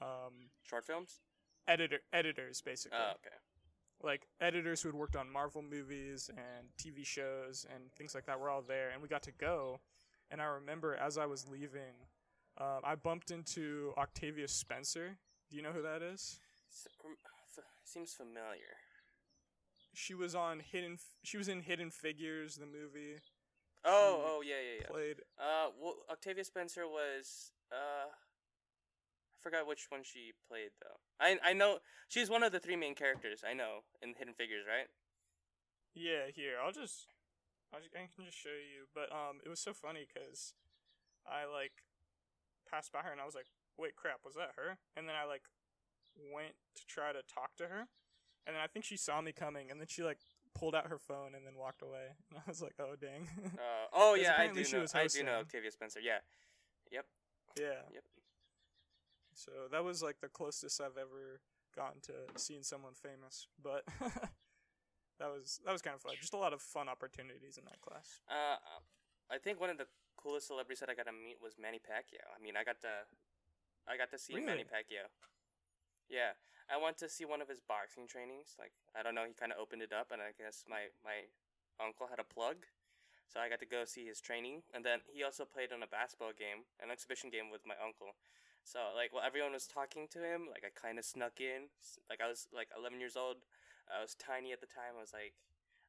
um, short films. editor editors basically. Oh, okay. Like editors who had worked on Marvel movies and TV shows and things like that were all there, and we got to go. And I remember as I was leaving, um, I bumped into Octavia Spencer. Do you know who that is? F- seems familiar. She was on Hidden. She was in Hidden Figures, the movie. Oh, oh yeah, yeah, yeah. Played. Uh, well, Octavia Spencer was uh, I forgot which one she played though. I I know she's one of the three main characters. I know in Hidden Figures, right? Yeah, here I'll just. I can just show you, but um, it was so funny because I like passed by her and I was like, "Wait, crap, was that her?" And then I like went to try to talk to her, and then I think she saw me coming, and then she like pulled out her phone and then walked away, and I was like, "Oh dang." Uh, oh yeah, I do know. I do know. Octavia Spencer. Yeah, yep, yeah. yep. So that was like the closest I've ever gotten to seeing someone famous, but that was that was kind of fun. Just a lot of fun opportunities in that class. Uh, I think one of the coolest celebrities that I got to meet was Manny Pacquiao. I mean, I got to, I got to see Manny Pacquiao. Yeah, I went to see one of his boxing trainings. Like, I don't know, he kind of opened it up, and I guess my my uncle had a plug, so I got to go see his training. And then he also played on a basketball game, an exhibition game with my uncle. So like, while everyone was talking to him, like I kind of snuck in. Like I was like 11 years old. I was tiny at the time. I was like,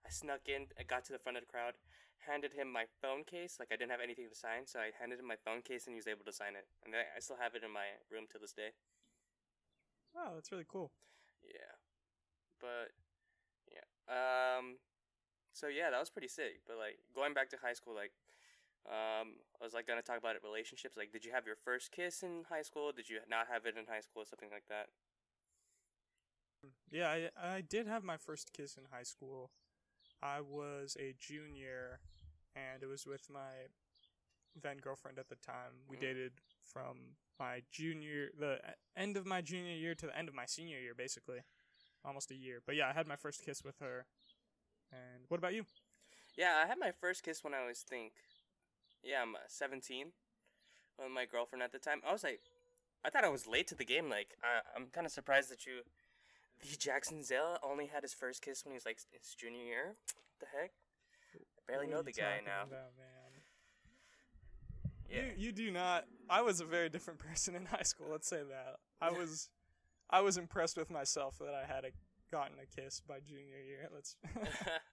I snuck in. I got to the front of the crowd handed him my phone case. Like I didn't have anything to sign, so I handed him my phone case, and he was able to sign it. And I, I still have it in my room to this day. Oh, that's really cool. Yeah, but yeah. Um, so yeah, that was pretty sick. But like going back to high school, like um, I was like gonna talk about it, relationships. Like, did you have your first kiss in high school? Did you not have it in high school? Something like that. Yeah, I I did have my first kiss in high school. I was a junior, and it was with my then girlfriend at the time. We Mm. dated from my junior, the end of my junior year to the end of my senior year, basically, almost a year. But yeah, I had my first kiss with her. And what about you? Yeah, I had my first kiss when I was think, yeah, I'm uh, 17, with my girlfriend at the time. I was like, I thought I was late to the game. Like, I, I'm kind of surprised that you, the Jackson Zella only had his first kiss when he was like his junior year. What the heck? I barely What know the guy now. about, man? Yeah. You you do not. I was a very different person in high school. Let's say that. I was, I was impressed with myself that I had a, gotten a kiss by junior year. Let's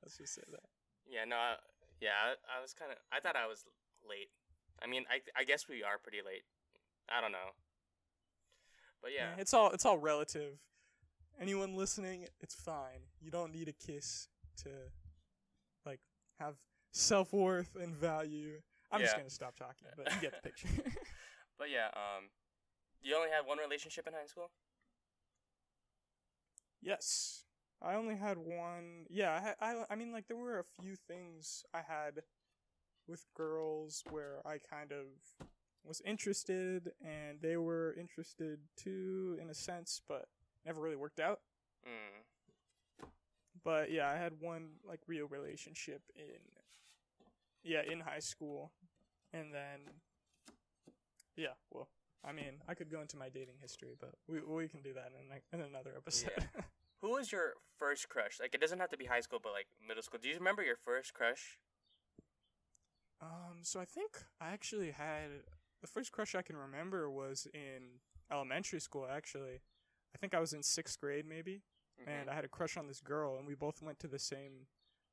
let's just say that. yeah, no, I, yeah, I, I was kind of, I thought I was late. I mean, I, I guess we are pretty late. I don't know. But yeah. it's all it's all relative. Anyone listening, it's fine. You don't need a kiss to, like, have self worth and value. I'm just gonna stop talking, but you get the picture. But yeah, um, you only had one relationship in high school? Yes. I only had one. Yeah, I, I I mean like there were a few things I had with girls where I kind of was interested and they were interested too in a sense, but never really worked out. Mm. But yeah, I had one like real relationship in yeah, in high school. And then yeah, well, I mean, I could go into my dating history, but we we can do that in like, in another episode. Who was your first crush? Like, it doesn't have to be high school, but like middle school. Do you remember your first crush? Um, so I think I actually had the first crush I can remember was in elementary school. Actually, I think I was in sixth grade maybe, and I had a crush on this girl, and we both went to the same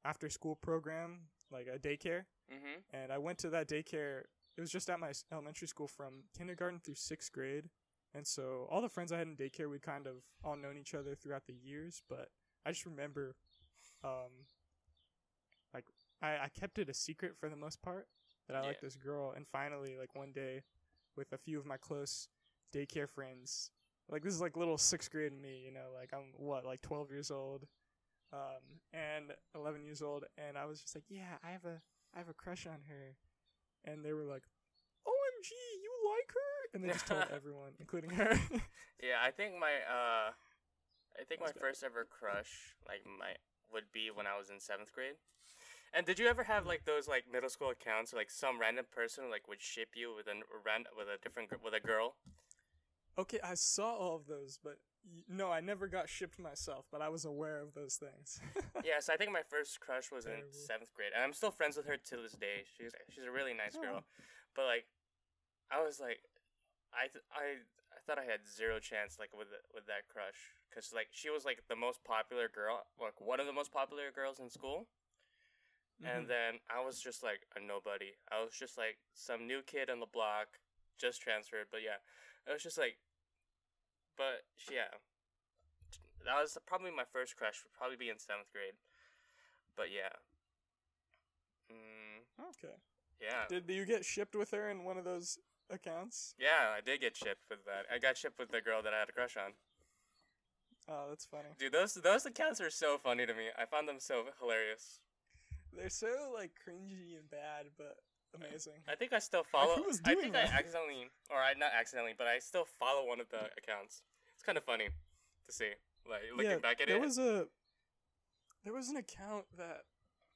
after school program, like a daycare. Mm-hmm. And I went to that daycare. It was just at my elementary school from kindergarten through sixth grade, and so all the friends I had in daycare, we kind of all known each other throughout the years. But I just remember, um, I, I kept it a secret for the most part that I liked Yeah. this girl, and finally, like one day, with a few of my close daycare friends, like this is like little sixth grade me, you know, like I'm what like twelve years old, um, and eleven years old, and I was just like, yeah, I have a I have a crush on her, and they were like, OMG, you like her, and they just told everyone, including her. Yeah, I think my uh, I think my bad. first ever crush like my would be when I was in seventh grade. And did you ever have like those like middle school accounts where, like some random person like would ship you with a ran with a different gr- with a girl? Okay, I saw all of those, but no, I never got shipped myself, but I was aware of those things. yeah, so I think my first crush was in seventh grade, and I'm still friends with her to this day. She's she's a really nice oh. girl, Oh. but like, I was like, I th- I I thought I had zero chance like with with that crush, cause like she was like the most popular girl, like one of the most popular girls in school, and Mhm. then I was just like a nobody. I was just like some new kid on the block, just transferred. But yeah, it was just like, but yeah, that was probably my first crush. Would probably be in seventh grade. But yeah, mm, okay. yeah, Did you get shipped with her in one of those accounts? yeah. I did get shipped with that. I got shipped with the girl that I had a crush on. Oh, that's funny. Dude, those those accounts are so funny to me. I found them so hilarious. They're so like cringy and bad, but amazing. I think I still follow. who was I think I accidentally, or I not accidentally, but I still follow one of the accounts. It's kind of funny to see. Like looking yeah, back at there it. was a there was an account that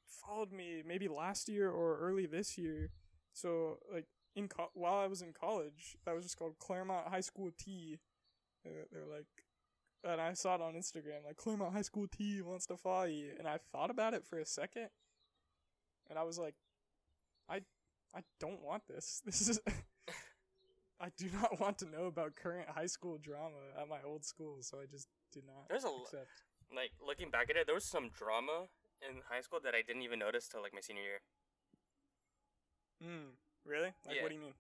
followed me maybe last year or early this year. So like in co- while I was in college, that was just called Claremont High School T. They're, they're like, and I saw it on Instagram like Claremont High School T wants to follow you, and I thought about it for a second, and I was like, I I don't want this. This is. I do not want to know about current high school drama at my old school, so I just did not There's a accept. like looking back at it, there was some drama in high school that I didn't even notice till like my senior year. Mm, really? Like, Yeah. what do you mean?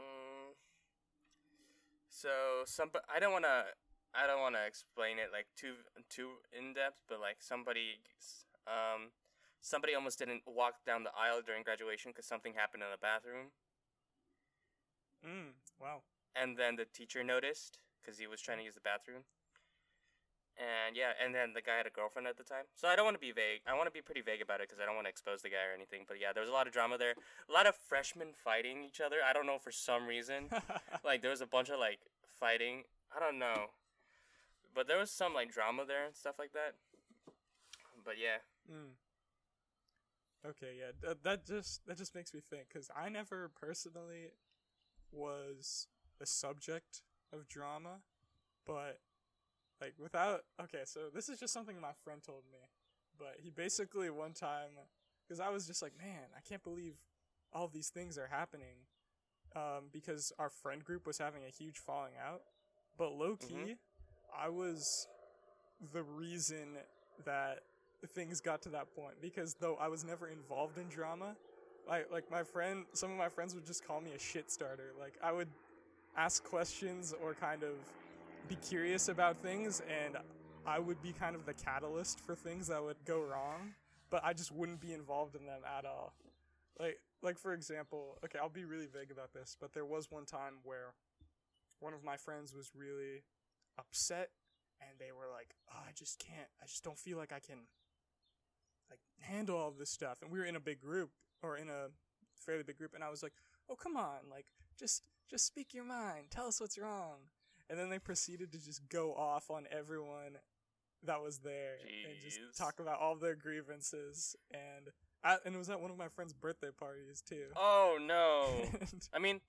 Mm, so some, I don't want to, I don't want to explain it like too too in depth, but like somebody, um, somebody almost didn't walk down the aisle during graduation because something happened in the bathroom. Mm, wow. and then the teacher noticed because he was trying to use the bathroom. And yeah, and then the guy had a girlfriend at the time. So I don't want to be vague. I want to be pretty vague about it because I don't want to expose the guy or anything. But yeah, there was a lot of drama there. A lot of freshmen fighting each other. I don't know for some reason. like there was a bunch of like fighting. I don't know. But there was some like drama there and stuff like that. But yeah. mm. Okay, yeah. That, that just that just makes me think because I never personally was a subject of drama, but like without okay, so this is just something my friend told me, but he basically one time because I was just like, man, I can't believe all these things are happening, um, because our friend group was having a huge falling out, but low key, I was the reason that things got to that point because though I was never involved in drama, like like my friend, some of my friends would just call me a shit starter. Like I would ask questions or kind of be curious about things, and I would be kind of the catalyst for things that would go wrong, but I just wouldn't be involved in them at all. Like like for example, okay, I'll be really vague about this, but there was one time where one of my friends was really upset and they were like, oh, I just can't, I just don't feel like I can like handle all this stuff. And we were in a big group or in a fairly big group, and I was like, oh come on, like just just speak your mind, tell us what's wrong. And then they proceeded to just go off on everyone that was there and just talk about all their grievances and. I, and it was at one of my friend's birthday parties too. Oh no. And- I mean,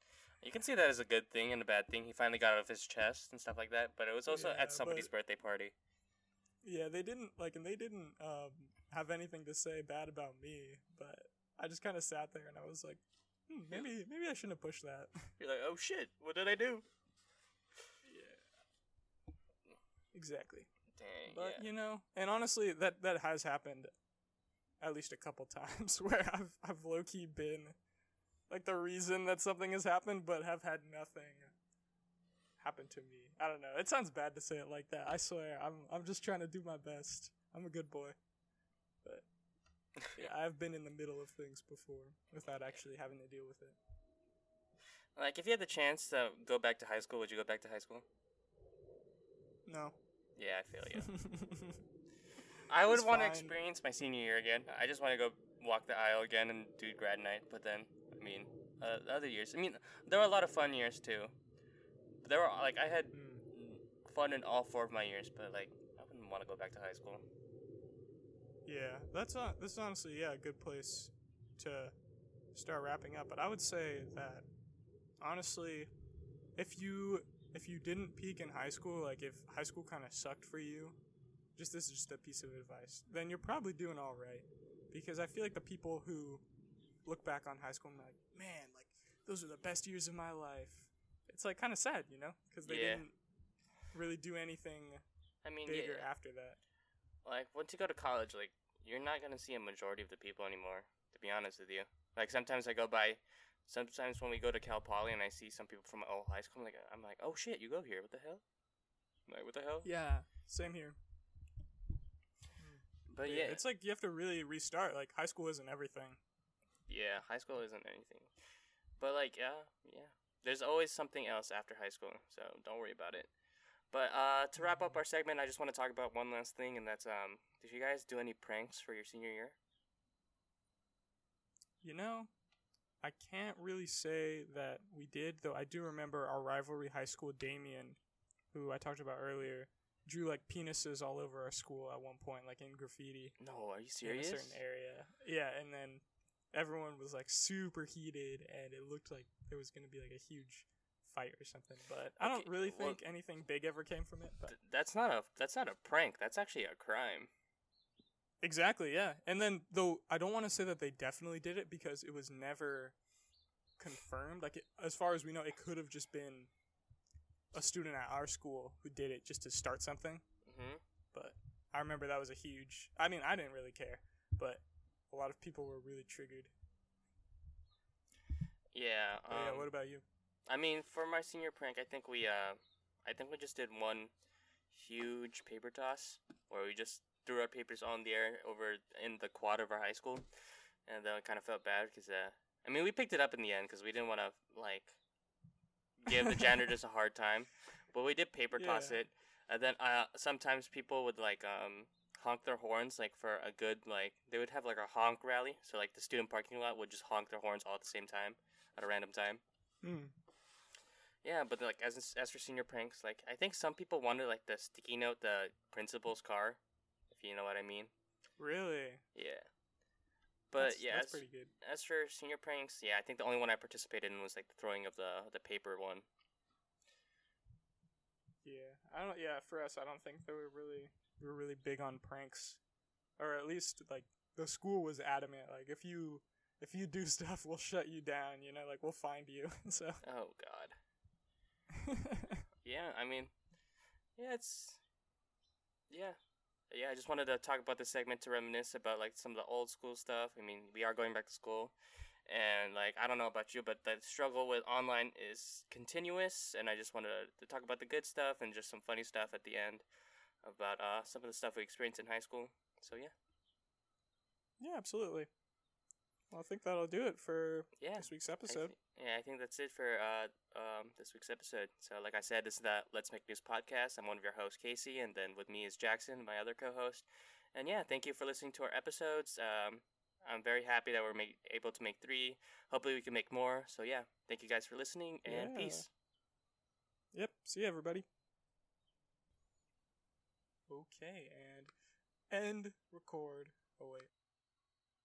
you can see that as a good thing and a bad thing. He finally got it off his chest and stuff like that. But it was also Yeah, at somebody's birthday party. Yeah, they didn't like, and they didn't um, have anything to say bad about me. But I just kind of sat there and I was like, hmm, maybe, maybe I shouldn't have pushed that. You're like, oh shit, what did I do? yeah, exactly. Dang. But yeah. you know, and honestly, that that has happened at least a couple times where I've I've low key been like the reason that something has happened, but have had nothing happen to me. I don't know. It sounds bad to say it like that. I swear, I'm I'm just trying to do my best. I'm a good boy. But yeah, I've been in the middle of things before without actually having to deal with it. Like, if you had the chance to go back to high school, would you go back to high school? No. Yeah, I feel you. I would want to experience my senior year again. I just want to go walk the aisle again and do grad night. But then, I mean, uh, the other years. I mean, there were a lot of fun years too. There were like I had Mm. fun in all four of my years, but like I wouldn't want to go back to high school. Yeah, that's uh, on, this is honestly yeah a good place to start wrapping up. But I would say that honestly, if you if you didn't peak in high school, like if high school kind of sucked for you, just this is just a piece of advice, then you're probably doing all right. Because I feel like the people who look back on high school and like, man, like those are the best years of my life. It's like kind of sad, you know, because they Yeah. didn't really do anything I mean, bigger yeah, after that. Like once you go to college, like you're not gonna see a majority of the people anymore. To be honest with you, like sometimes I go by, sometimes when we go to Cal Poly and I see some people from my old high school, I'm like, I'm like, oh shit, you go here? What the hell? I'm like, what the hell? Yeah, same here. Hmm. But yeah, it's like you have to really restart. Like high school isn't everything. yeah, high school isn't anything. But like, yeah, yeah. There's always something else after high school, so don't worry about it. But uh, to wrap up our segment, I just want to talk about one last thing, and that's um, did you guys do any pranks for your senior year? You know, I can't really say that we did, though I do remember our rivalry high school Damien, who I talked about earlier, drew like penises all over our school at one point, like in graffiti No, are you in serious? a certain area. Yeah, and then everyone was like super heated, and it looked like there was gonna be like a huge fight or something. But I don't really well- think anything big ever came from it. But Th- that's not a that's not a prank. That's actually a crime. Exactly, yeah. And then though I don't want to say that they definitely did it because it was never confirmed. Like it, as far as we know, it could have just been a student at our school who did it just to start something. hmm But I remember that was a huge. I mean, I didn't really care, but a lot of people were really triggered. Yeah. Um, yeah, what about you? I mean, for my senior prank, I think we uh, I think we just did one huge paper toss where we just threw our papers on the air over in the quad of our high school, and then I kind of felt bad because uh, I mean, we picked it up in the end because we didn't want to like give the janitor just a hard time, but we did paper toss Yeah. it, and then uh, sometimes people would like um honk their horns like for a good like they would have like a honk rally, so like the student parking lot would just honk their horns all at the same time at a random time. Hmm. Yeah, but like as as for senior pranks, like I think some people wanted like the sticky note the principal's car, if you know what I mean. Really? Yeah. But That's- yeah, that's as, pretty good. as for senior pranks, yeah, I think the only one I participated in was like the throwing of the the paper one. Yeah, I don't. Yeah, for us, I don't think they were really we were really big on pranks, or at least like the school was adamant. Like if you if you do stuff, we'll shut you down. You know, like we'll find you. so Oh God. Yeah, I mean, yeah, it's yeah, yeah. I just wanted to talk about this segment to reminisce about like some of the old school stuff. I mean, we are going back to school, and like I don't know about you, but the struggle with online is continuous. And I just wanted to, to talk about the good stuff and just some funny stuff at the end about uh some of the stuff we experienced in high school. So yeah, yeah, absolutely. Well, I think that'll do it for yeah. this week's I episode. yeah, I think that's it for uh, um, this week's episode. So, like I said, this is the Let's Make News podcast. I'm one of your hosts, Casey, and then with me is Jackson, my other co-host. And yeah, thank you for listening to our episodes. Um, I'm very happy that we're make, able to make three. Hopefully, we can make more. So yeah, thank you guys for listening, and Yeah. peace. Yep. See you, everybody. Okay, and end record. Oh wait.